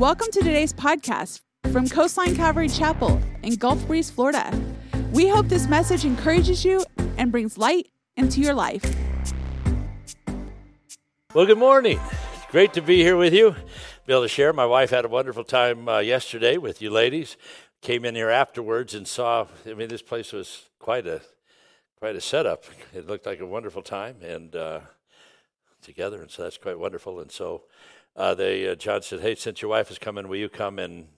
Welcome to today's podcast from Coastline Calvary Chapel in Gulf Breeze, Florida. We hope this message encourages you and brings light into your life. Well, good morning. It's great to be here with you. Be able to share. My wife had a wonderful time uh, yesterday with you ladies. Came in here afterwards and saw. I mean, this place was quite a quite a setup. It looked like a wonderful time and uh, together, and so that's quite wonderful. And so uh, they uh, John said, "Hey, since your wife is coming, will you come and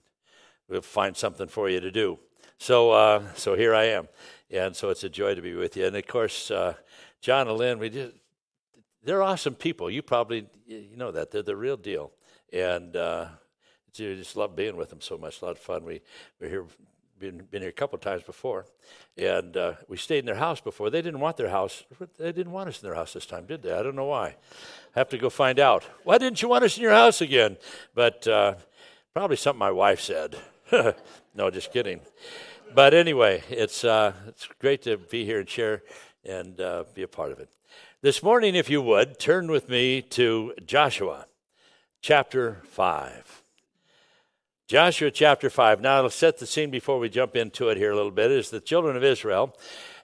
we'll find something for you to do?" So uh, so here I am, and so it's a joy to be with you. And of course, uh, John and Lynn, we just they're awesome people. You probably you know that they're the real deal, and uh, just love being with them so much. A lot of fun. We we're here. Been, been here a couple of times before, and uh, we stayed in their house before. They didn't want their house. They didn't want us in their house this time, did they? I don't know why. I have to go find out. Why didn't you want us in your house again? But uh, probably something my wife said. no, just kidding. But anyway, it's uh, it's great to be here and share and uh, be a part of it. This morning, if you would, turn with me to Joshua chapter 5. Joshua chapter 5. Now, to set the scene before we jump into it here a little bit, is the children of Israel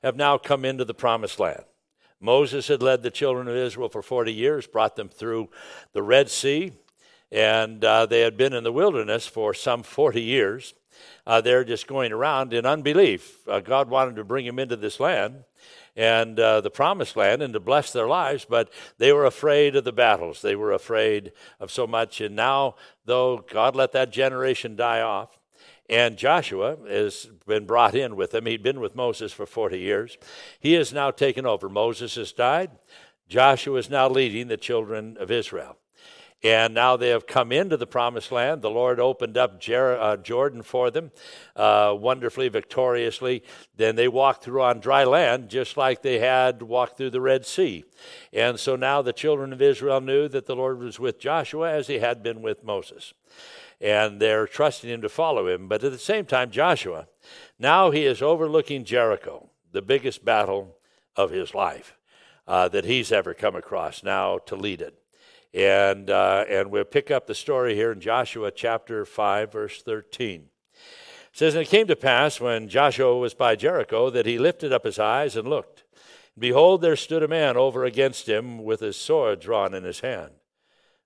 have now come into the promised land. Moses had led the children of Israel for 40 years, brought them through the Red Sea, and uh, they had been in the wilderness for some 40 years. Uh, they're just going around in unbelief. Uh, God wanted to bring them into this land, and uh, the promised land and to bless their lives, but they were afraid of the battles. They were afraid of so much. And now, though God let that generation die off, and Joshua has been brought in with them. He'd been with Moses for 40 years. He has now taken over. Moses has died. Joshua is now leading the children of Israel. And now they have come into the promised land. The Lord opened up Jer- uh, Jordan for them uh, wonderfully, victoriously. Then they walked through on dry land, just like they had walked through the Red Sea. And so now the children of Israel knew that the Lord was with Joshua as he had been with Moses. And they're trusting him to follow him. But at the same time, Joshua, now he is overlooking Jericho, the biggest battle of his life uh, that he's ever come across, now to lead it. And, uh, and we'll pick up the story here in Joshua chapter 5, verse 13. It says, And it came to pass when Joshua was by Jericho that he lifted up his eyes and looked. Behold, there stood a man over against him with his sword drawn in his hand.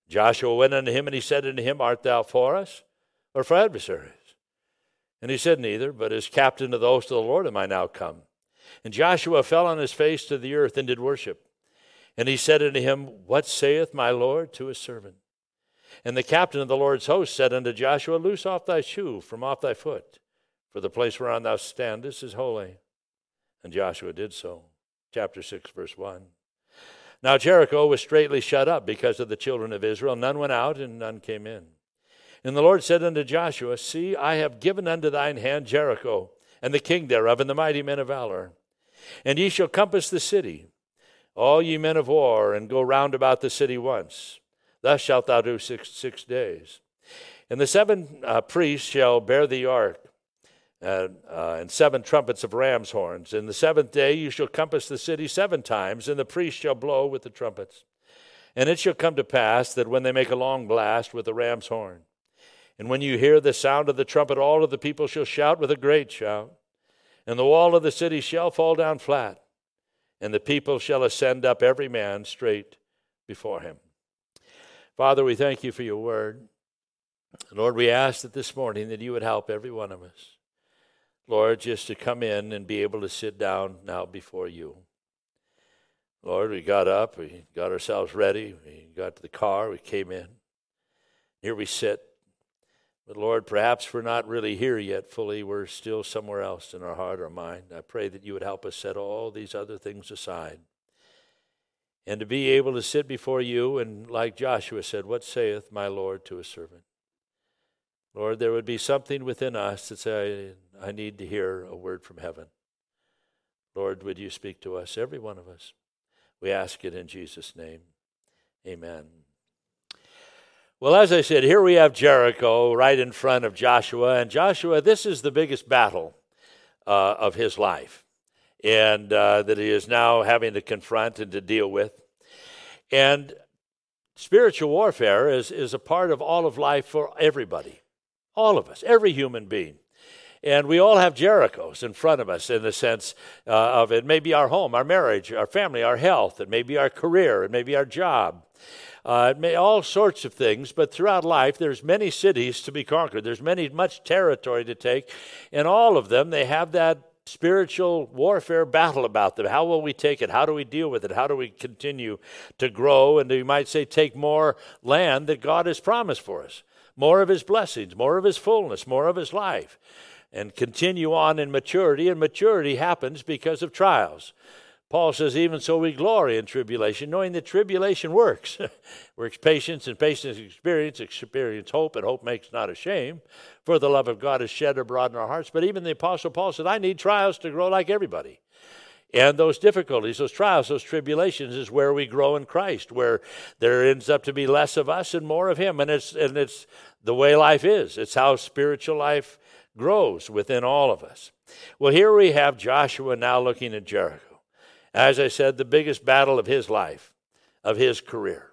Joshua went unto him and he said unto him, Art thou for us or for adversaries? And he said, Neither, but as captain of the host of the Lord am I now come. And Joshua fell on his face to the earth and did worship. And he said unto him, What saith my Lord to his servant? And the captain of the Lord's host said unto Joshua, Loose off thy shoe from off thy foot, for the place whereon thou standest is holy. And Joshua did so. Chapter 6, verse 1. Now Jericho was straitly shut up because of the children of Israel. None went out, and none came in. And the Lord said unto Joshua, See, I have given unto thine hand Jericho, and the king thereof, and the mighty men of valor. And ye shall compass the city all ye men of war, and go round about the city once. Thus shalt thou do six, six days. And the seven uh, priests shall bear the ark, uh, uh, and seven trumpets of ram's horns. In the seventh day you shall compass the city seven times, and the priests shall blow with the trumpets. And it shall come to pass that when they make a long blast with the ram's horn, and when you hear the sound of the trumpet, all of the people shall shout with a great shout, and the wall of the city shall fall down flat and the people shall ascend up every man straight before him. Father, we thank you for your word. Lord, we ask that this morning that you would help every one of us. Lord, just to come in and be able to sit down now before you. Lord, we got up, we got ourselves ready, we got to the car, we came in. Here we sit. But Lord, perhaps we're not really here yet fully. We're still somewhere else in our heart or mind. I pray that you would help us set all these other things aside and to be able to sit before you and, like Joshua said, What saith my Lord to a servant? Lord, there would be something within us that say, I need to hear a word from heaven. Lord, would you speak to us, every one of us? We ask it in Jesus' name. Amen. Well, as I said, here we have Jericho right in front of Joshua. And Joshua, this is the biggest battle uh, of his life, and uh, that he is now having to confront and to deal with. And spiritual warfare is, is a part of all of life for everybody, all of us, every human being. And we all have Jerichos in front of us in the sense uh, of it may be our home, our marriage, our family, our health, it may be our career, it may be our job. Uh, it may all sorts of things, but throughout life, there's many cities to be conquered. There's many much territory to take, and all of them they have that spiritual warfare battle about them. How will we take it? How do we deal with it? How do we continue to grow and you might say take more land that God has promised for us? More of his blessings, more of his fullness, more of his life. And continue on in maturity, and maturity happens because of trials. Paul says, Even so we glory in tribulation, knowing that tribulation works. works patience, and patience experience, experience hope, and hope makes not ashamed. For the love of God is shed abroad in our hearts. But even the Apostle Paul said, I need trials to grow like everybody. And those difficulties, those trials, those tribulations is where we grow in Christ, where there ends up to be less of us and more of Him. And it's, and it's the way life is, it's how spiritual life grows within all of us. Well, here we have Joshua now looking at Jericho. As I said, the biggest battle of his life, of his career.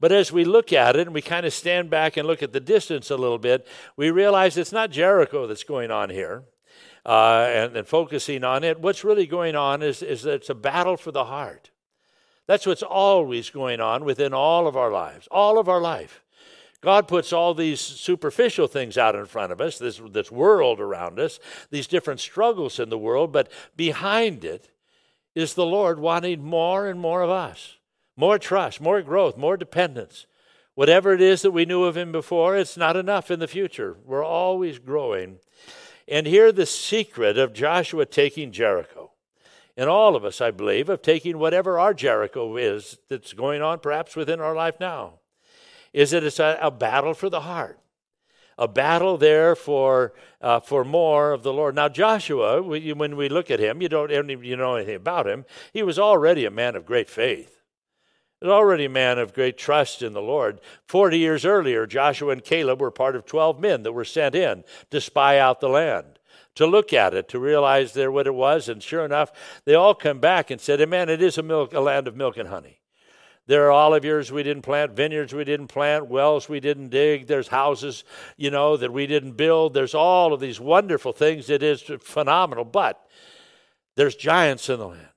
But as we look at it and we kind of stand back and look at the distance a little bit, we realize it's not Jericho that's going on here. Uh, and, and focusing on it, what's really going on is, is that it's a battle for the heart. That's what's always going on within all of our lives, all of our life. God puts all these superficial things out in front of us, this, this world around us, these different struggles in the world, but behind it is the Lord wanting more and more of us more trust, more growth, more dependence. Whatever it is that we knew of Him before, it's not enough in the future. We're always growing. And here, the secret of Joshua taking Jericho, and all of us, I believe, of taking whatever our Jericho is that's going on perhaps within our life now, is that it's a, a battle for the heart a battle there for, uh, for more of the Lord. Now, Joshua, when we look at him, you don't you know anything about him. He was already a man of great faith. He was already a man of great trust in the Lord. Forty years earlier, Joshua and Caleb were part of 12 men that were sent in to spy out the land to look at it, to realize there what it was. And sure enough, they all come back and said, "Man, it is a, milk, a land of milk and honey." There are olive yards we didn't plant, vineyards we didn't plant, wells we didn't dig. There's houses, you know, that we didn't build. There's all of these wonderful things. It is phenomenal. But there's giants in the land.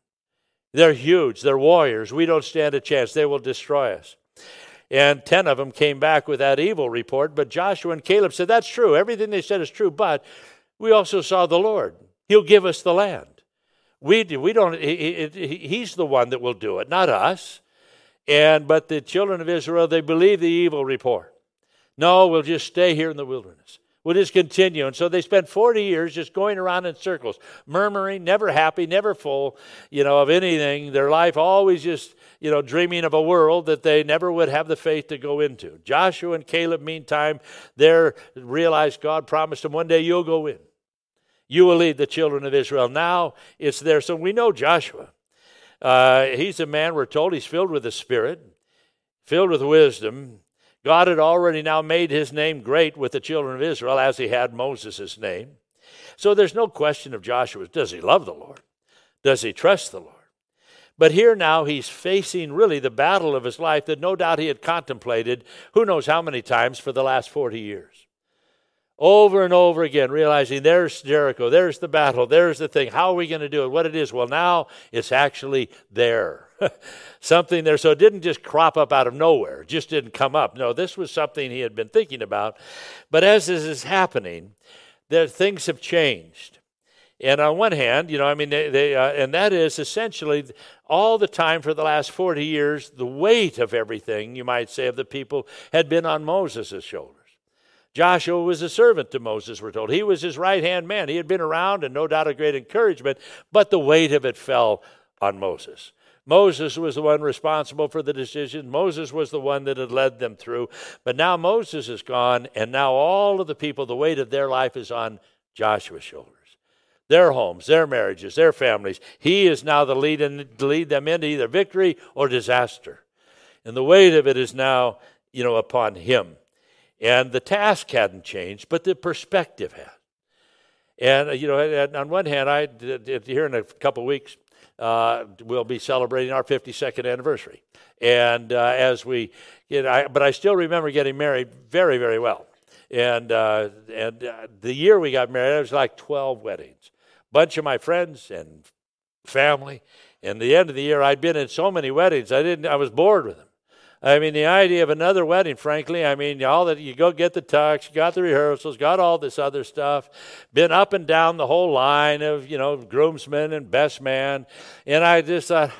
They're huge. They're warriors. We don't stand a chance. They will destroy us. And 10 of them came back with that evil report. But Joshua and Caleb said, That's true. Everything they said is true. But we also saw the Lord. He'll give us the land. We, we don't, he, he, he's the one that will do it, not us. And but the children of Israel, they believe the evil report. No, we'll just stay here in the wilderness. We'll just continue. And so they spent 40 years just going around in circles, murmuring, never happy, never full, you know, of anything. Their life always just, you know, dreaming of a world that they never would have the faith to go into. Joshua and Caleb, meantime, they realized God promised them one day you'll go in. You will lead the children of Israel. Now it's there. So we know Joshua. Uh, he's a man, we're told, he's filled with the Spirit, filled with wisdom. God had already now made his name great with the children of Israel as he had Moses' name. So there's no question of Joshua. Does he love the Lord? Does he trust the Lord? But here now he's facing really the battle of his life that no doubt he had contemplated who knows how many times for the last 40 years over and over again, realizing there's Jericho, there's the battle, there's the thing. How are we going to do it? What it is? Well, now it's actually there. something there. So it didn't just crop up out of nowhere, it just didn't come up. No, this was something he had been thinking about. But as this is happening, there, things have changed. And on one hand, you know, I mean, they, they uh, and that is essentially all the time for the last 40 years, the weight of everything, you might say, of the people had been on Moses' shoulders. Joshua was a servant to Moses, we're told. He was his right hand man. He had been around and no doubt a great encouragement, but the weight of it fell on Moses. Moses was the one responsible for the decision. Moses was the one that had led them through. But now Moses is gone, and now all of the people, the weight of their life is on Joshua's shoulders. Their homes, their marriages, their families. He is now the lead and lead them into either victory or disaster. And the weight of it is now, you know, upon him. And the task hadn't changed, but the perspective had. And, uh, you know, on one hand, I, here in a couple of weeks, uh, we'll be celebrating our 52nd anniversary. And uh, as we, you know, I, but I still remember getting married very, very well. And, uh, and uh, the year we got married, it was like 12 weddings. Bunch of my friends and family. And the end of the year, I'd been in so many weddings, I didn't, I was bored with them. I mean, the idea of another wedding, frankly, I mean, all that you go get the tux, you got the rehearsals, got all this other stuff, been up and down the whole line of, you know, groomsmen and best man. And I just thought,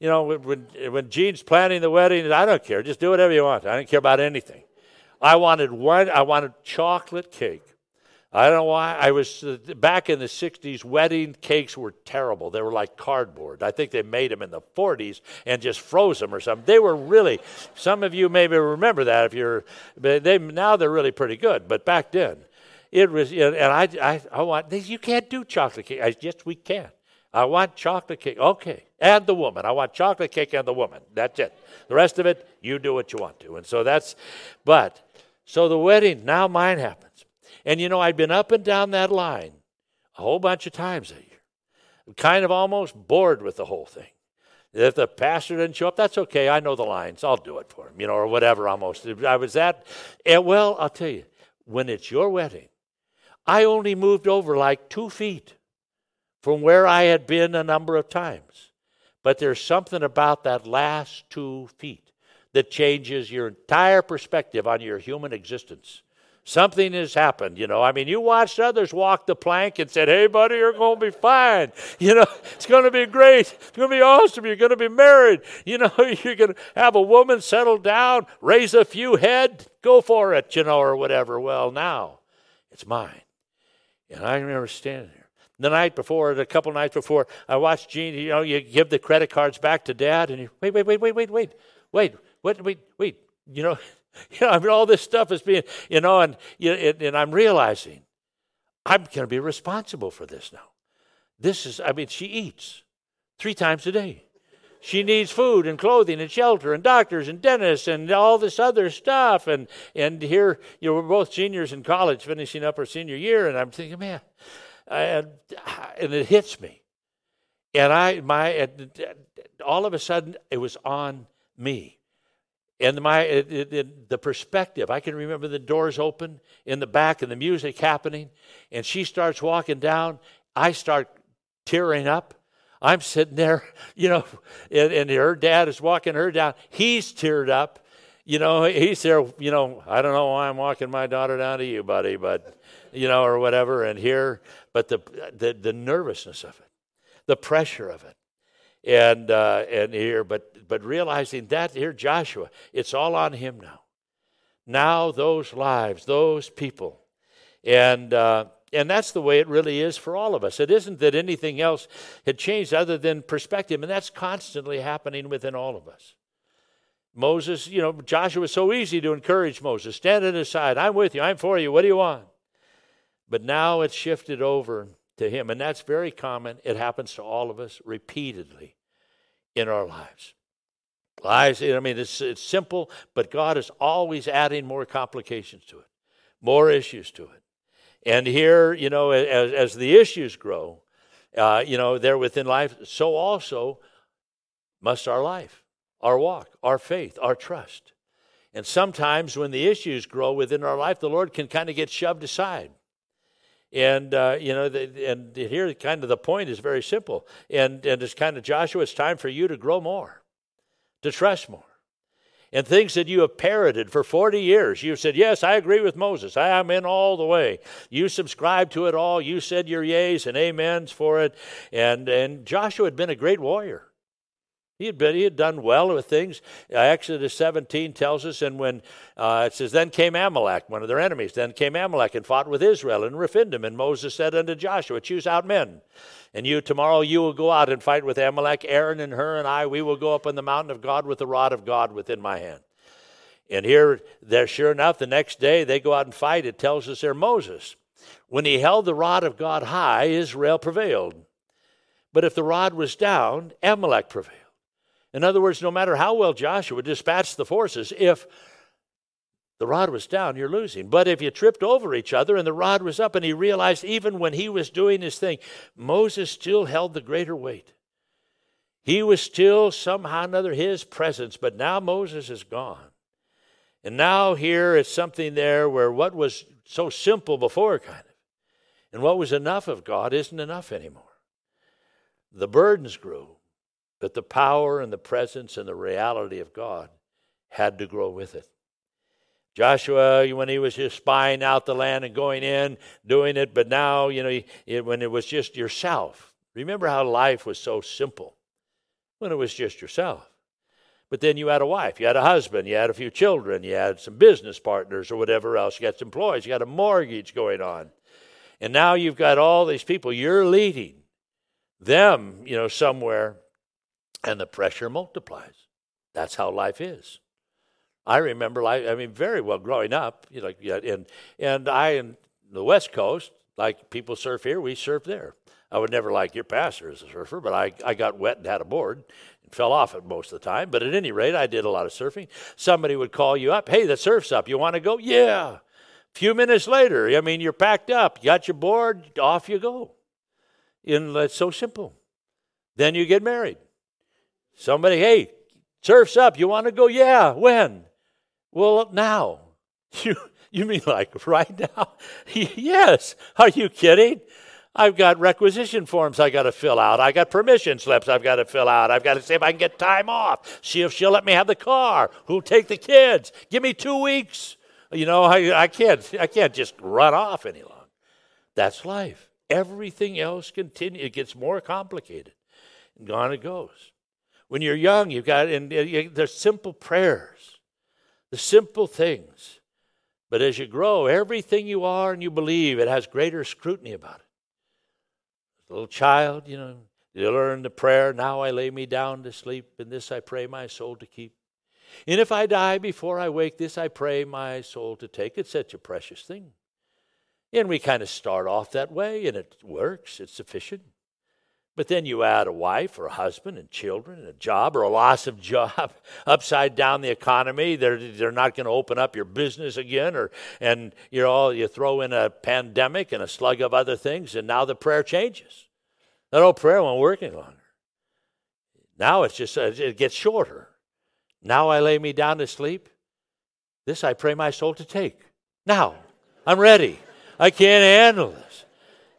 you know, when, when Gene's planning the wedding, I don't care. Just do whatever you want. I don't care about anything. I wanted one, I wanted chocolate cake. I don't know why. I was uh, back in the 60s, wedding cakes were terrible. They were like cardboard. I think they made them in the 40s and just froze them or something. They were really, some of you maybe remember that if you're, they, now they're really pretty good. But back then, it was, and I, I, I want, you can't do chocolate cake. I, yes, we can. I want chocolate cake. Okay. And the woman. I want chocolate cake and the woman. That's it. The rest of it, you do what you want to. And so that's, but, so the wedding, now mine happens. And you know, I'd been up and down that line a whole bunch of times a year, kind of almost bored with the whole thing. If the pastor didn't show up, that's okay. I know the lines. I'll do it for him, you know, or whatever almost. I was that. Well, I'll tell you, when it's your wedding, I only moved over like two feet from where I had been a number of times. But there's something about that last two feet that changes your entire perspective on your human existence. Something has happened, you know. I mean, you watched others walk the plank and said, Hey, buddy, you're going to be fine. You know, it's going to be great. It's going to be awesome. You're going to be married. You know, you're going to have a woman settle down, raise a few head, go for it, you know, or whatever. Well, now it's mine. And I remember standing there. The night before, a couple nights before, I watched Gene, you know, you give the credit cards back to dad, and you, wait, wait, wait, wait, wait, wait, wait, wait, wait, wait, you know, You know, I mean, all this stuff is being, you know, and, and I'm realizing I'm going to be responsible for this now. This is, I mean, she eats three times a day. She needs food and clothing and shelter and doctors and dentists and all this other stuff. And, and here, you know, we're both seniors in college finishing up our senior year. And I'm thinking, man, and, and it hits me. And I, my, all of a sudden, it was on me and my it, it, the perspective i can remember the doors open in the back and the music happening and she starts walking down i start tearing up. I'm sitting there you know and, and her dad is walking her down. He's teared up. You know he's there you know i don't know why i'm walking my daughter down to you buddy but you know or whatever and here but the the, the nervousness of it the pressure of it. And uh, and here but but realizing that here, Joshua, it's all on him now. Now, those lives, those people. And, uh, and that's the way it really is for all of us. It isn't that anything else had changed other than perspective, and that's constantly happening within all of us. Moses, you know, Joshua was so easy to encourage Moses. Stand at his side. I'm with you. I'm for you. What do you want? But now it's shifted over to him, and that's very common. It happens to all of us repeatedly in our lives. I mean, it's, it's simple, but God is always adding more complications to it, more issues to it. And here, you know, as, as the issues grow, uh, you know, they're within life, so also must our life, our walk, our faith, our trust. And sometimes when the issues grow within our life, the Lord can kind of get shoved aside. And, uh, you know, the, and here kind of the point is very simple. And, and it's kind of, Joshua, it's time for you to grow more to trust more. And things that you have parroted for 40 years. You've said, Yes, I agree with Moses. I am in all the way. You subscribed to it all. You said your yeas and amens for it. And, and Joshua had been a great warrior. He had, been, he had done well with things. Uh, Exodus 17 tells us, and when uh, it says, Then came Amalek, one of their enemies. Then came Amalek and fought with Israel and Rephidim. And Moses said unto Joshua, Choose out men. And you, tomorrow, you will go out and fight with Amalek. Aaron and Hur and I, we will go up on the mountain of God with the rod of God within my hand. And here, there, sure enough, the next day they go out and fight. It tells us there Moses. When he held the rod of God high, Israel prevailed. But if the rod was down, Amalek prevailed. In other words, no matter how well Joshua dispatched the forces, if the rod was down, you're losing. But if you tripped over each other and the rod was up, and he realized even when he was doing his thing, Moses still held the greater weight. He was still somehow or another his presence, but now Moses is gone. And now here is something there where what was so simple before, kind of, and what was enough of God isn't enough anymore. The burdens grew, but the power and the presence and the reality of God had to grow with it. Joshua, when he was just spying out the land and going in, doing it, but now, you know, when it was just yourself. Remember how life was so simple when it was just yourself. But then you had a wife, you had a husband, you had a few children, you had some business partners or whatever else, you got some employees, you got a mortgage going on. And now you've got all these people you're leading them, you know, somewhere, and the pressure multiplies. That's how life is. I remember life, I mean, very well growing up, you know, and, and I in the West Coast, like people surf here, we surf there. I would never like your pastor as a surfer, but I, I got wet and had a board and fell off it most of the time. But at any rate, I did a lot of surfing. Somebody would call you up, hey, the surf's up. You want to go? Yeah. A few minutes later, I mean, you're packed up, you got your board, off you go. And it's uh, so simple. Then you get married. Somebody, hey, surf's up. You want to go? Yeah. When? Well, now. You, you mean like right now? yes. Are you kidding? I've got requisition forms I got to fill out. I got permission slips I've got to fill out. I've got to see if I can get time off. See if she'll let me have the car. Who'll take the kids? Give me two weeks. You know, I, I can't I can't just run off any longer. That's life. Everything else continues. It gets more complicated. And gone it goes. When you're young, you've got and there's simple prayers, the simple things. But as you grow, everything you are and you believe, it has greater scrutiny about it little child, you know, you learn the prayer, now I lay me down to sleep, and this I pray my soul to keep. And if I die before I wake, this I pray my soul to take. It's such a precious thing. And we kind of start off that way, and it works, it's sufficient. But then you add a wife or a husband and children and a job or a loss of job, upside down the economy. They're, they're not going to open up your business again, or and you know you throw in a pandemic and a slug of other things, and now the prayer changes. That old prayer won't work any longer. Now it's just uh, it gets shorter. Now I lay me down to sleep. This I pray my soul to take. Now I'm ready. I can't handle this.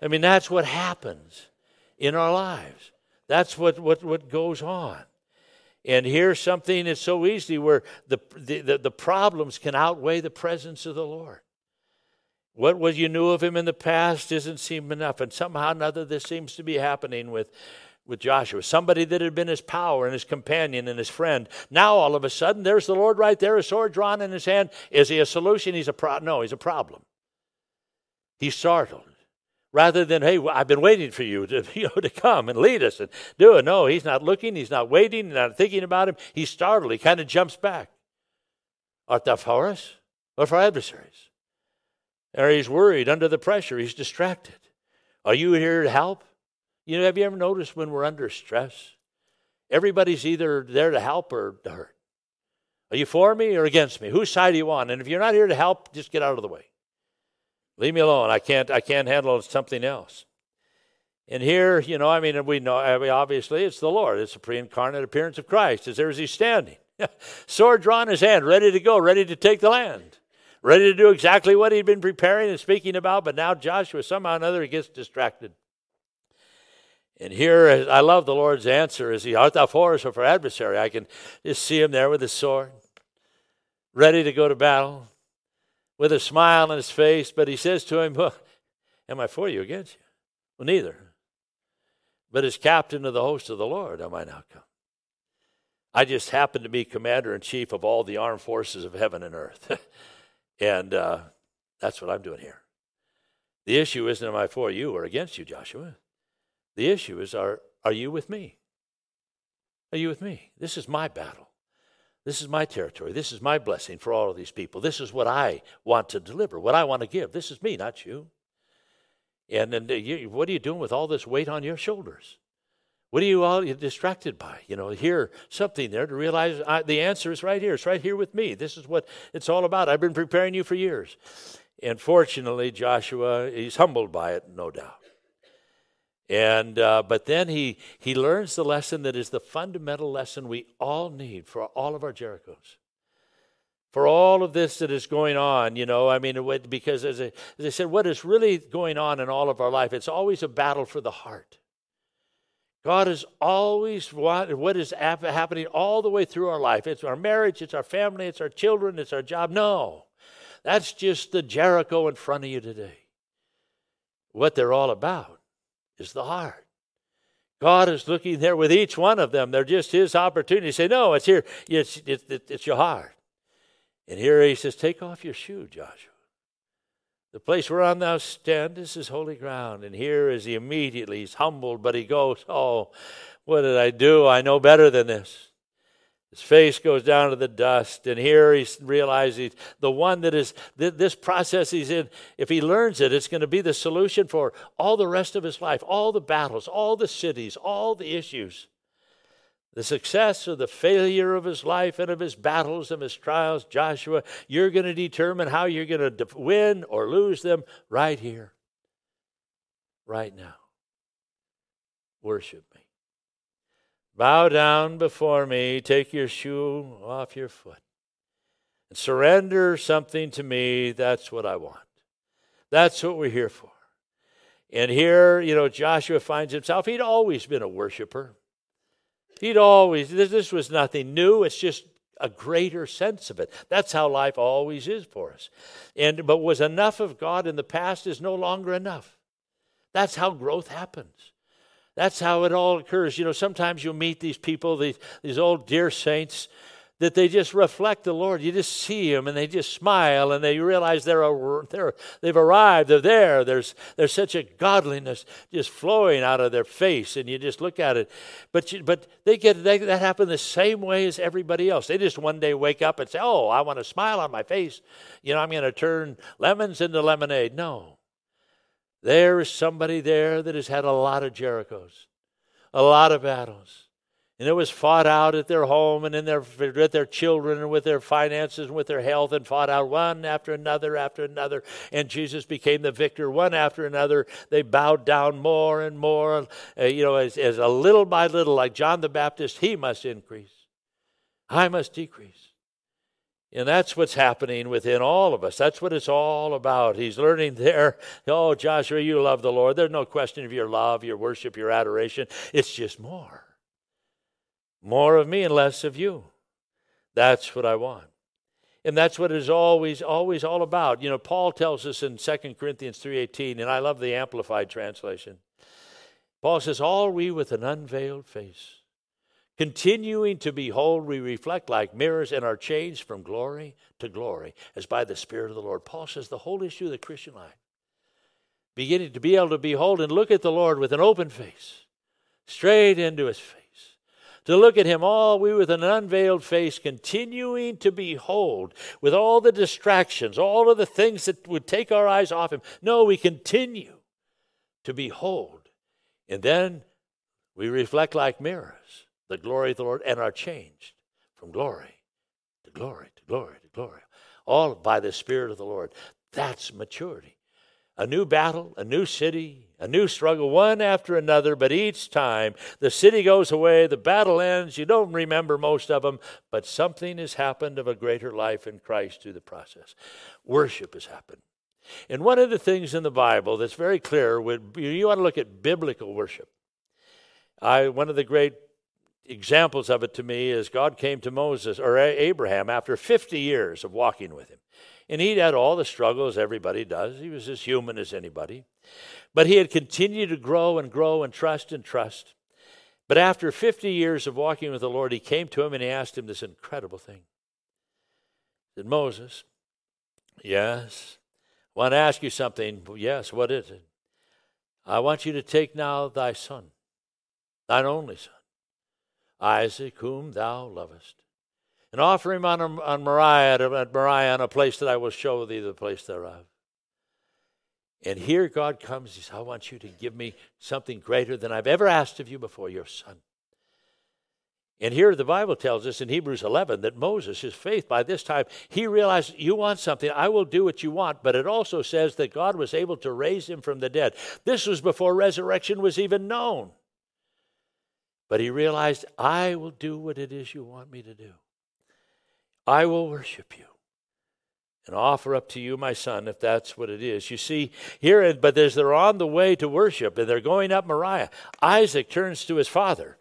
I mean that's what happens in our lives. That's what, what, what goes on. And here's something that's so easy where the, the, the problems can outweigh the presence of the Lord. What was you knew of him in the past doesn't seem enough. And somehow or another, this seems to be happening with, with Joshua. Somebody that had been his power and his companion and his friend. Now, all of a sudden, there's the Lord right there, a sword drawn in his hand. Is he a solution? He's a pro- no, he's a problem. He's startled rather than, hey, I've been waiting for you to, you know, to come and lead us and do it. No, he's not looking, he's not waiting, not thinking about him. He's startled. He kind of jumps back. Art thou for us or for adversaries? Or he's worried under the pressure, he's distracted. Are you here to help? You know, have you ever noticed when we're under stress? Everybody's either there to help or to hurt. Are you for me or against me? Whose side are you on? And if you're not here to help, just get out of the way. Leave me alone. I can't, I can't handle something else. And here, you know, I mean, we know, I mean, obviously, it's the Lord. It's the pre incarnate appearance of Christ. As there is he standing, sword drawn in his hand, ready to go, ready to take the land, ready to do exactly what he'd been preparing and speaking about. But now Joshua, somehow or another, gets distracted. And here, I love the Lord's answer is he, art thou for us or for adversary? I can just see him there with his sword, ready to go to battle with a smile on his face, but he says to him, well, Am I for you against you? Well, neither. But as captain of the host of the Lord, am I now come? I just happen to be commander in chief of all the armed forces of heaven and earth. and uh, that's what I'm doing here. The issue isn't am I for you or against you, Joshua. The issue is are, are you with me? Are you with me? This is my battle. This is my territory. This is my blessing for all of these people. This is what I want to deliver, what I want to give. This is me, not you. And then you, what are you doing with all this weight on your shoulders? What are you all distracted by? You know, hear something there to realize I, the answer is right here. It's right here with me. This is what it's all about. I've been preparing you for years. And fortunately, Joshua, he's humbled by it, no doubt. And uh, but then he he learns the lesson that is the fundamental lesson we all need for all of our Jerichos. For all of this that is going on, you know, I mean, because as I, as I said, what is really going on in all of our life, it's always a battle for the heart. God is always what, what is happening all the way through our life. It's our marriage, it's our family, it's our children, it's our job. No, that's just the Jericho in front of you today. What they're all about is the heart. God is looking there with each one of them. They're just His opportunity say, No, it's here. It's, it's, it's your heart. And here He says, Take off your shoe, Joshua. The place whereon thou standest is holy ground. And here is he immediately, he's humbled, but he goes, Oh, what did I do? I know better than this. His face goes down to the dust, and here he realizes the one that is this process he's in. If he learns it, it's going to be the solution for all the rest of his life, all the battles, all the cities, all the issues the success or the failure of his life and of his battles and his trials, Joshua, you're going to determine how you're going to win or lose them right here, right now. Worship me. Bow down before me, take your shoe off your foot, and surrender something to me. That's what I want. That's what we're here for. And here, you know, Joshua finds himself, he'd always been a worshiper. He'd always, this, this was nothing new. It's just a greater sense of it. That's how life always is for us. And but was enough of God in the past is no longer enough. That's how growth happens. That's how it all occurs. You know, sometimes you'll meet these people, these, these old dear saints, that they just reflect the Lord. You just see them and they just smile and they realize they're, a, they're they've arrived. They're there. There's there's such a godliness just flowing out of their face, and you just look at it. But you, but they get they, that happen the same way as everybody else. They just one day wake up and say, "Oh, I want a smile on my face. You know, I'm going to turn lemons into lemonade." No, there is somebody there that has had a lot of Jerichos, a lot of battles and it was fought out at their home and in their, with their children and with their finances and with their health and fought out one after another after another. And Jesus became the victor one after another. They bowed down more and more, uh, you know, as, as a little by little, like John the Baptist, he must increase. I must decrease. And that's what's happening within all of us. That's what it's all about. He's learning there. Oh, Joshua, you love the Lord. There's no question of your love, your worship, your adoration. It's just more. More of me and less of you. That's what I want. And that's what it is always, always all about. You know, Paul tells us in 2 Corinthians 3.18, and I love the Amplified translation. Paul says, All we with an unveiled face, continuing to behold, we reflect like mirrors and are changed from glory to glory, as by the Spirit of the Lord. Paul says the whole issue of the Christian life, beginning to be able to behold and look at the Lord with an open face, straight into his face to look at him all we with an unveiled face continuing to behold with all the distractions all of the things that would take our eyes off him. No we continue to behold. And then we reflect like mirrors the glory of the lord and are changed from glory to glory to glory to glory all by the spirit of the lord that's maturity a new battle, a new city, a new struggle, one after another, but each time the city goes away, the battle ends, you don't remember most of them, but something has happened of a greater life in Christ through the process. Worship has happened. And one of the things in the Bible that's very clear, would you want to look at biblical worship. I, one of the great examples of it to me is God came to Moses or Abraham after 50 years of walking with him. And he'd had all the struggles everybody does. He was as human as anybody. But he had continued to grow and grow and trust and trust. But after 50 years of walking with the Lord, he came to him and he asked him this incredible thing. He said, Moses, yes, I want to ask you something. Yes, what is it? I want you to take now thy son, thine only son, Isaac, whom thou lovest, and offer him on, on Moriah, at Moriah, on a place that I will show thee the place thereof. And here God comes, He says, I want you to give me something greater than I've ever asked of you before, your son. And here the Bible tells us in Hebrews 11 that Moses, his faith, by this time, he realized, You want something, I will do what you want. But it also says that God was able to raise him from the dead. This was before resurrection was even known. But he realized, I will do what it is you want me to do. I will worship you and offer up to you my son, if that's what it is. You see, here, but as they're on the way to worship and they're going up Moriah, Isaac turns to his father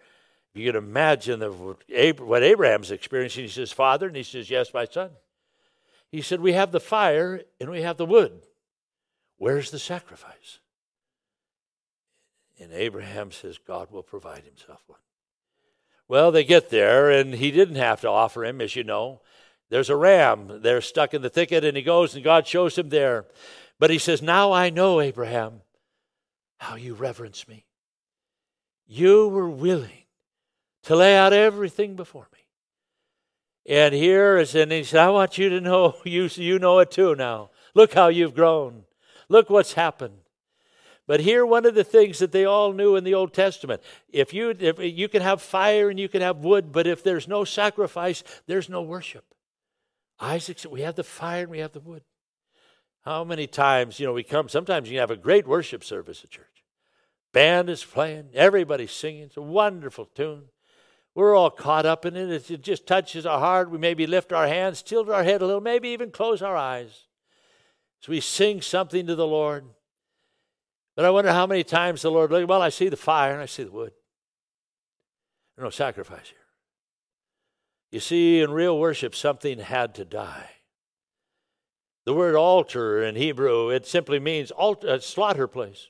you can imagine the, what Abraham's experiencing. He says, Father, and he says, Yes, my son. He said, We have the fire and we have the wood. Where's the sacrifice? And Abraham says, God will provide himself one. Well, they get there, and he didn't have to offer him, as you know. There's a ram there stuck in the thicket, and he goes, and God shows him there. But he says, Now I know, Abraham, how you reverence me. You were willing to lay out everything before me. And here is, and he said, I want you to know, you, you know it too now. Look how you've grown. Look what's happened. But here, one of the things that they all knew in the Old Testament if you, if you can have fire and you can have wood, but if there's no sacrifice, there's no worship. Isaac said, We have the fire and we have the wood. How many times, you know, we come, sometimes you have a great worship service at church. Band is playing, everybody's singing, it's a wonderful tune. We're all caught up in it. It just touches our heart. We maybe lift our hands, tilt our head a little, maybe even close our eyes. So we sing something to the Lord. But I wonder how many times the Lord look, well, I see the fire and I see the wood. There's no sacrifice here. You see, in real worship, something had to die. The word altar in Hebrew, it simply means altar, uh, slaughter place.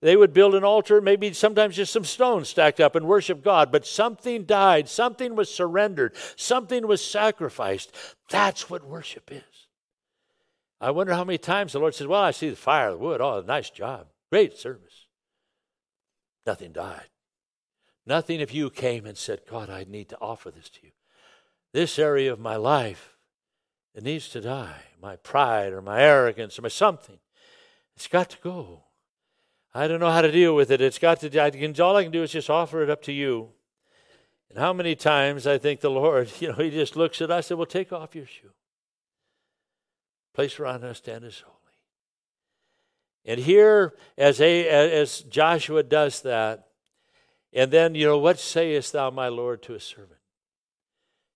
They would build an altar, maybe sometimes just some stones stacked up and worship God, but something died, something was surrendered, something was sacrificed. That's what worship is. I wonder how many times the Lord says, Well, I see the fire, the wood. Oh, nice job. Great service. Nothing died. Nothing if you came and said, God, I need to offer this to you. This area of my life, it needs to die. My pride or my arrogance or my something. It's got to go. I don't know how to deal with it. It's got to, I can, all I can do is just offer it up to you. And how many times I think the Lord, you know, He just looks at us and will take off your shoe. Place around us stand as holy. And here, as, a, as Joshua does that, and then, you know, what sayest thou, my Lord, to a servant?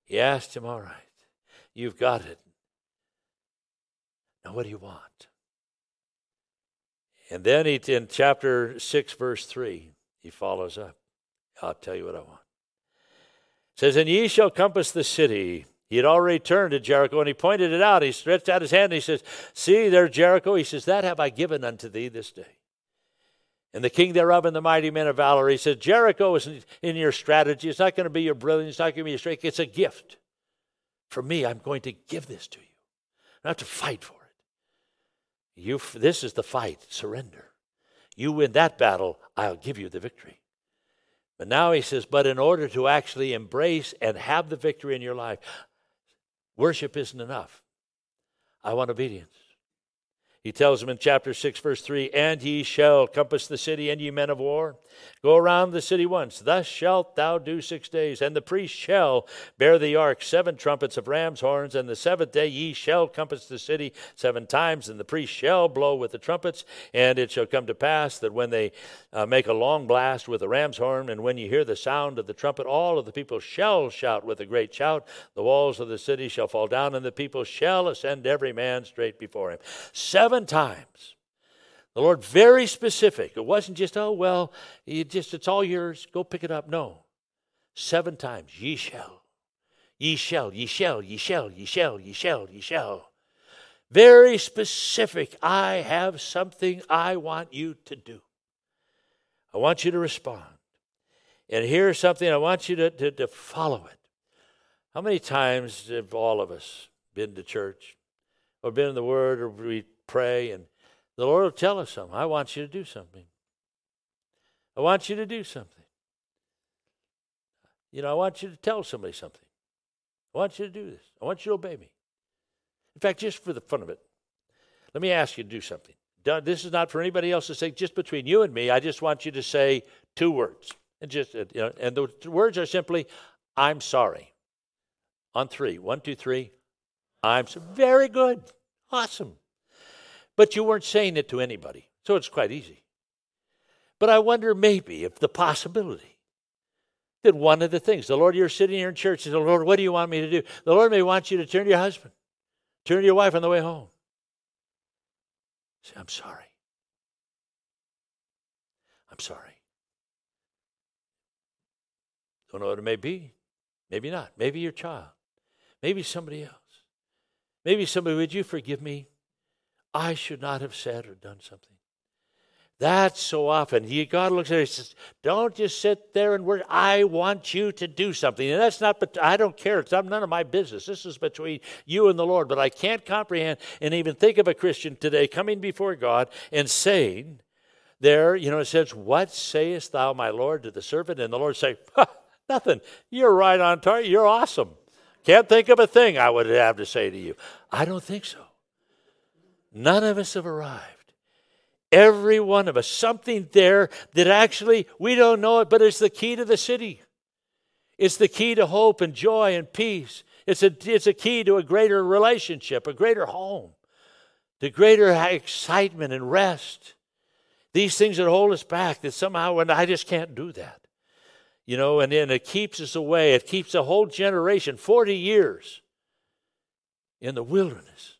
He asked him, All right, you've got it. Now, what do you want? And then he, in chapter 6, verse 3, he follows up. I'll tell you what I want. It says, And ye shall compass the city. He had already turned to Jericho and he pointed it out. He stretched out his hand and he says, See, there, Jericho. He says, That have I given unto thee this day. And the king thereof and the mighty men of valor. He says, Jericho is in your strategy. It's not going to be your brilliance. It's not going to be your strength. It's a gift. For me, I'm going to give this to you. I have to fight for it. you, this is the fight, surrender. You win that battle, I'll give you the victory. But now he says, but in order to actually embrace and have the victory in your life, worship isn't enough. I want obedience. He tells them in chapter 6, verse 3 And ye shall compass the city, and ye men of war. Go around the city once. Thus shalt thou do six days. And the priest shall bear the ark, seven trumpets of ram's horns. And the seventh day ye shall compass the city seven times. And the priest shall blow with the trumpets. And it shall come to pass that when they uh, make a long blast with the ram's horn, and when ye hear the sound of the trumpet, all of the people shall shout with a great shout. The walls of the city shall fall down, and the people shall ascend every man straight before him. Seven times. The Lord very specific. It wasn't just, oh, well, you just it's all yours, go pick it up. No. Seven times, ye shall. Ye shall, ye shall, ye shall, ye shall, ye shall, ye shall. Very specific. I have something I want you to do. I want you to respond. And here's something I want you to, to, to follow it. How many times have all of us been to church or been in the Word or we pray, and the Lord will tell us something. I want you to do something. I want you to do something. You know, I want you to tell somebody something. I want you to do this. I want you to obey me. In fact, just for the fun of it, let me ask you to do something. This is not for anybody else to say, just between you and me. I just want you to say two words. And just, uh, you know, and the words are simply, I'm sorry. On three. One, two, three. I'm so, very good. Awesome. But you weren't saying it to anybody, so it's quite easy. But I wonder maybe if the possibility that one of the things, the Lord, you're sitting here in church and the Lord, what do you want me to do? The Lord may want you to turn to your husband, turn to your wife on the way home. Say, I'm sorry. I'm sorry. Don't know what it may be. Maybe not. Maybe your child. Maybe somebody else. Maybe somebody, would you forgive me? I should not have said or done something. That's so often. He, God looks at it and says, Don't just sit there and work. I want you to do something. And that's not, I don't care. It's none of my business. This is between you and the Lord. But I can't comprehend and even think of a Christian today coming before God and saying, There, you know, it says, What sayest thou, my Lord, to the servant? And the Lord say, Nothing. You're right on target. You're awesome. Can't think of a thing I would have to say to you. I don't think so. None of us have arrived. Every one of us, something there that actually we don't know it, but it's the key to the city. It's the key to hope and joy and peace. It's a, it's a key to a greater relationship, a greater home, to greater excitement and rest. These things that hold us back, that somehow, and I just can't do that. You know, and then it keeps us away. It keeps a whole generation, 40 years, in the wilderness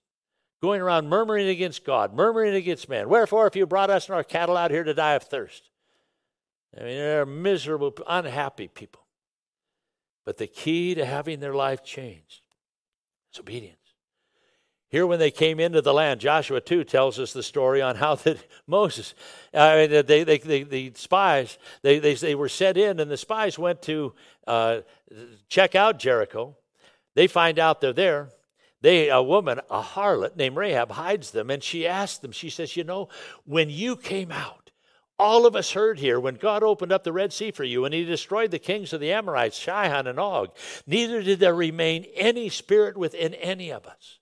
going around murmuring against God, murmuring against man. Wherefore, if you brought us and our cattle out here to die of thirst? I mean, they're miserable, unhappy people. But the key to having their life changed is obedience. Here, when they came into the land, Joshua 2 tells us the story on how that Moses, uh, they, they, they, the spies, they, they, they were set in, and the spies went to uh, check out Jericho. They find out they're there. They, a woman, a harlot named Rahab, hides them, and she asks them, she says, You know, when you came out, all of us heard here when God opened up the Red Sea for you and he destroyed the kings of the Amorites, Sihon and Og, neither did there remain any spirit within any of us.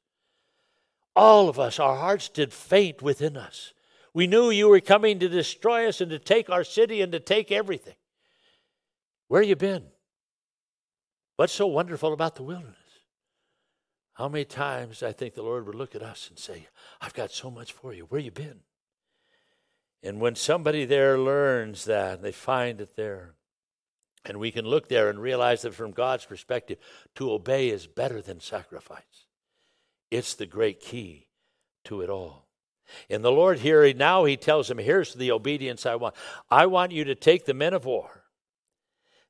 All of us, our hearts did faint within us. We knew you were coming to destroy us and to take our city and to take everything. Where you been? What's so wonderful about the wilderness? How many times I think the Lord would look at us and say, I've got so much for you. Where you been? And when somebody there learns that, they find it there. And we can look there and realize that from God's perspective, to obey is better than sacrifice. It's the great key to it all. And the Lord here, now He tells him, Here's the obedience I want. I want you to take the men of war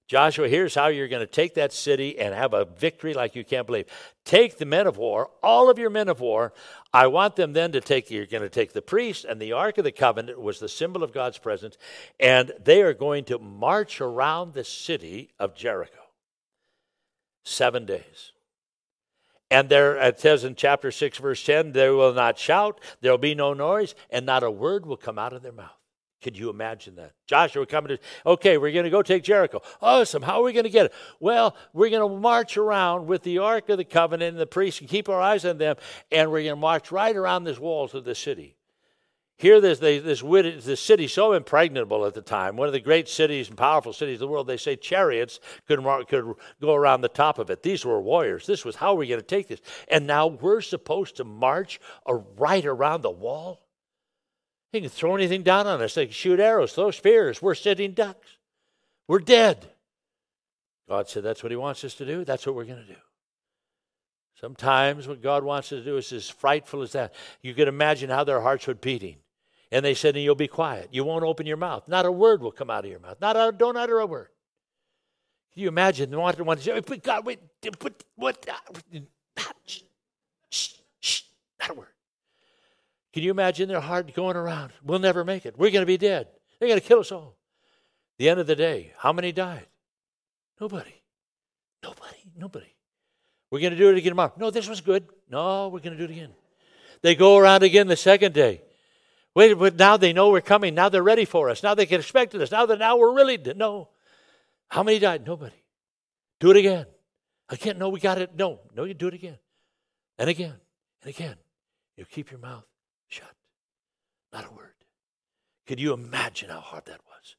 Joshua, here's how you're going to take that city and have a victory like you can't believe. Take the men of war, all of your men of war. I want them then to take, you're going to take the priest and the Ark of the Covenant was the symbol of God's presence, and they are going to march around the city of Jericho. Seven days. And there it says in chapter 6, verse 10, they will not shout, there will be no noise, and not a word will come out of their mouth. Could you imagine that? Joshua coming to, okay, we're going to go take Jericho. Awesome. How are we going to get it? Well, we're going to march around with the Ark of the Covenant and the priests and keep our eyes on them, and we're going to march right around the walls of the city. Here, there's this, this, this city so impregnable at the time, one of the great cities and powerful cities of the world. They say chariots could, could go around the top of it. These were warriors. This was how we're going to take this. And now we're supposed to march right around the wall? He can throw anything down on us. They can shoot arrows, throw spears. We're sitting ducks. We're dead. God said that's what He wants us to do. That's what we're going to do. Sometimes what God wants us to do is as frightful as that. You can imagine how their hearts were beating. And they said, and you'll be quiet. You won't open your mouth. Not a word will come out of your mouth. Not a, don't utter a word. Can you imagine? They wanted to say, God, wait, but what? Shh, shh, shh, not a word. Can you imagine their heart going around? We'll never make it. We're going to be dead. They're going to kill us all. The end of the day, how many died? Nobody. Nobody. Nobody. We're going to do it again tomorrow. No, this was good. No, we're going to do it again. They go around again the second day. Wait, but now they know we're coming. Now they're ready for us. Now they can expect us. Now that now we're really no. How many died? Nobody. Do it again. Again. No, we got it. No, no, you do it again. And again. And again. You keep your mouth. Not a word. Could you imagine how hard that was?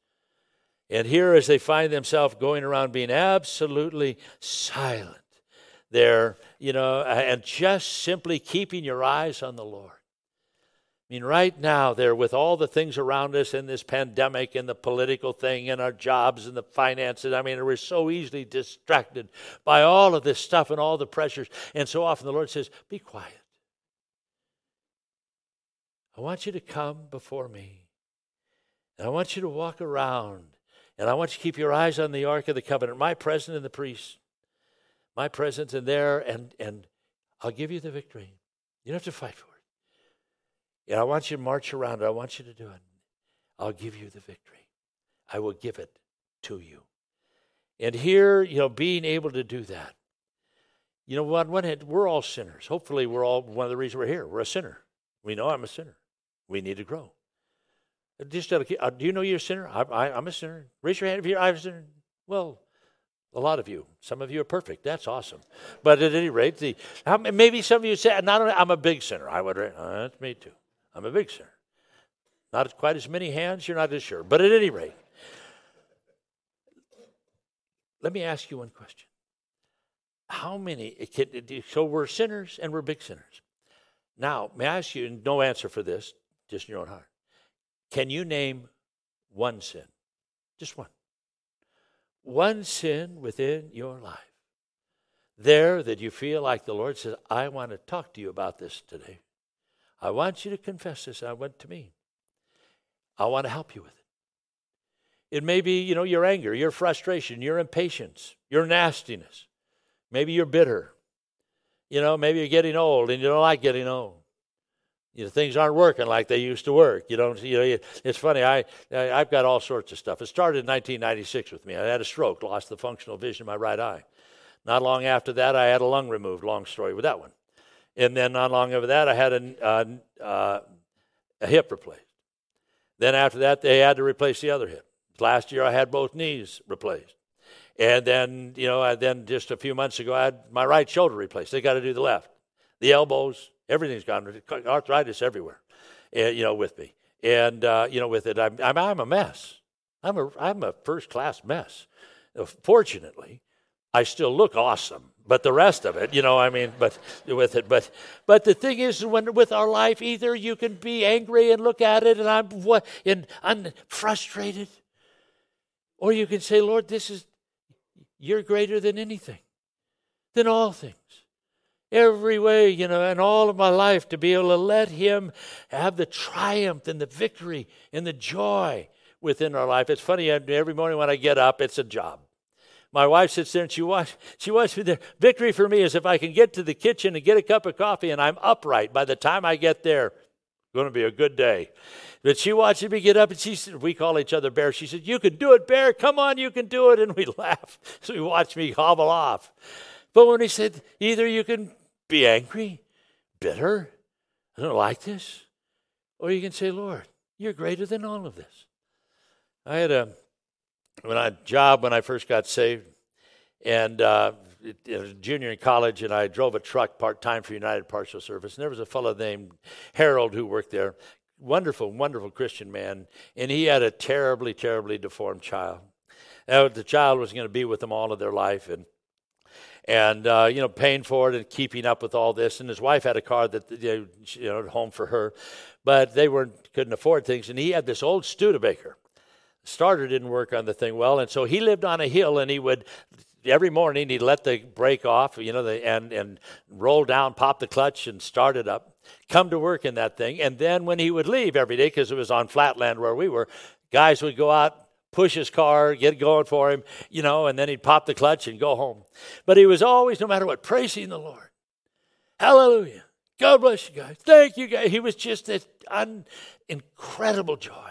And here, as they find themselves going around being absolutely silent, there, you know, and just simply keeping your eyes on the Lord. I mean, right now, there, with all the things around us in this pandemic and the political thing and our jobs and the finances, I mean, we're so easily distracted by all of this stuff and all the pressures. And so often the Lord says, Be quiet. I want you to come before me. And I want you to walk around. And I want you to keep your eyes on the Ark of the Covenant, my presence and the priest, my presence in there, and, and I'll give you the victory. You don't have to fight for it. And I want you to march around it. I want you to do it. I'll give you the victory. I will give it to you. And here, you know, being able to do that. You know, on one hand, we're all sinners. Hopefully, we're all one of the reasons we're here. We're a sinner. We know I'm a sinner. We need to grow. Just uh, do you know you're a sinner? I, am a sinner. Raise your hand if you're I'm a sinner. Well, a lot of you. Some of you are perfect. That's awesome. But at any rate, the, maybe some of you say, not only, I'm a big sinner. I would, uh, that's me too. I'm a big sinner. Not quite as many hands, you're not as sure. But at any rate, let me ask you one question. How many, so we're sinners and we're big sinners. Now, may I ask you, no answer for this, just in your own heart. Can you name one sin? Just one one sin within your life. There that you feel like the Lord says, I want to talk to you about this today. I want you to confess this. I want to me. I want to help you with it. It may be, you know, your anger, your frustration, your impatience, your nastiness. Maybe you're bitter. You know, maybe you're getting old and you don't like getting old you know, things aren't working like they used to work. You don't, you know, it's funny. I, I, have got all sorts of stuff. It started in 1996 with me. I had a stroke, lost the functional vision of my right eye. Not long after that, I had a lung removed. Long story with that one. And then not long after that, I had a, uh, a hip replaced. Then after that, they had to replace the other hip. Last year, I had both knees replaced. And then, you know, I, then just a few months ago, I had my right shoulder replaced. They got to do the left. The elbows, Everything's gone. Arthritis everywhere, uh, you know, with me. And, uh, you know, with it, I'm, I'm, I'm a mess. I'm a, I'm a first class mess. Uh, fortunately, I still look awesome. But the rest of it, you know, I mean, but with it, but but the thing is, when with our life, either you can be angry and look at it, and I'm what, and I'm frustrated, or you can say, Lord, this is you're greater than anything, than all things every way, you know, and all of my life to be able to let Him have the triumph and the victory and the joy within our life. It's funny, every morning when I get up, it's a job. My wife sits there and she watches, she watches me there. Victory for me is if I can get to the kitchen and get a cup of coffee and I'm upright by the time I get there. It's Going to be a good day. But she watches me get up and she said, we call each other Bear. She said, You can do it, Bear. Come on, you can do it. And we laugh. So we watch me hobble off. But when he said, Either you can be angry, bitter. I don't like this. Or you can say, Lord, you're greater than all of this. I had a when I job when I first got saved, and uh, junior in college, and I drove a truck part time for United Parcel Service. And there was a fellow named Harold who worked there. Wonderful, wonderful Christian man, and he had a terribly, terribly deformed child. Now, the child was going to be with them all of their life, and and uh, you know paying for it and keeping up with all this. And his wife had a car that you know, home for her, but they weren't couldn't afford things. And he had this old Studebaker. Starter didn't work on the thing well, and so he lived on a hill, and he would every morning he'd let the brake off, you know, the, and and roll down, pop the clutch, and start it up. Come to work in that thing, and then when he would leave every day, because it was on flatland where we were, guys would go out push his car, get going for him, you know, and then he'd pop the clutch and go home. But he was always, no matter what, praising the Lord. Hallelujah. God bless you guys. Thank you guys. He was just an un- incredible joy.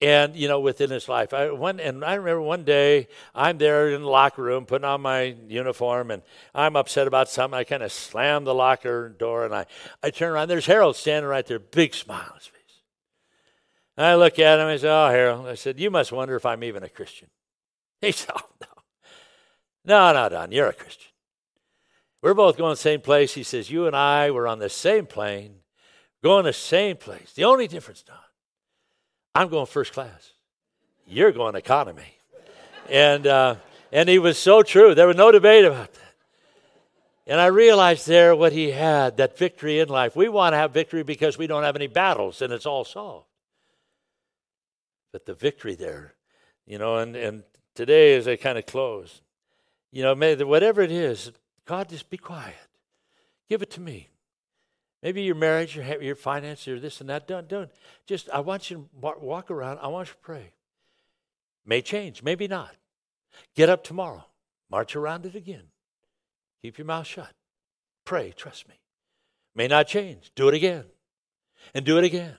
And, you know, within his life. I, one, and I remember one day I'm there in the locker room putting on my uniform and I'm upset about something. I kind of slam the locker door and I, I turn around. There's Harold standing right there, big smile on his face. I look at him and I said, Oh, Harold. I said, You must wonder if I'm even a Christian. He said, Oh, no. No, no, Don, you're a Christian. We're both going the same place. He says, You and I were on the same plane, going the same place. The only difference, Don, I'm going first class. You're going economy. and, uh, and he was so true. There was no debate about that. And I realized there what he had that victory in life. We want to have victory because we don't have any battles and it's all solved. But the victory there, you know, and, and today as I kind of close, you know, may, whatever it is, God, just be quiet. Give it to me. Maybe your marriage, your, your finances, or this and that. Don't, don't. Just, I want you to walk around. I want you to pray. May change, maybe not. Get up tomorrow. March around it again. Keep your mouth shut. Pray, trust me. May not change. Do it again. And do it again.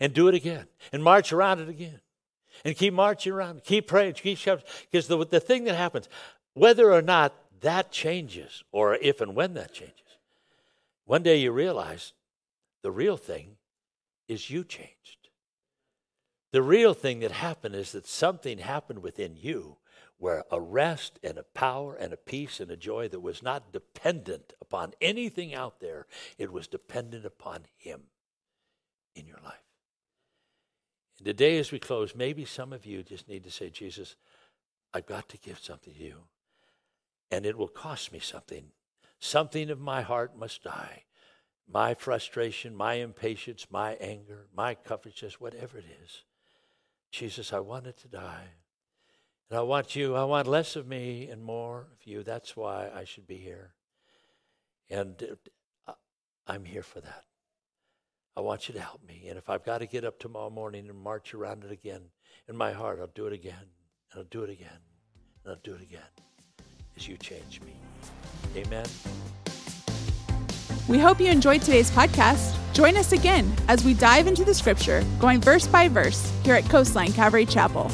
And do it again. And march around it again. And keep marching around. Keep praying. Keep shouting. Because the, the thing that happens, whether or not that changes, or if and when that changes, one day you realize the real thing is you changed. The real thing that happened is that something happened within you where a rest and a power and a peace and a joy that was not dependent upon anything out there, it was dependent upon Him in your life. And today, as we close, maybe some of you just need to say, Jesus, I've got to give something to you, and it will cost me something. Something of my heart must die. My frustration, my impatience, my anger, my covetousness, whatever it is. Jesus, I want it to die. And I want you, I want less of me and more of you. That's why I should be here. And uh, I'm here for that. I want you to help me. And if I've got to get up tomorrow morning and march around it again in my heart, I'll do it again. And I'll do it again. And I'll do it again as you change me. Amen. We hope you enjoyed today's podcast. Join us again as we dive into the scripture, going verse by verse, here at Coastline Calvary Chapel.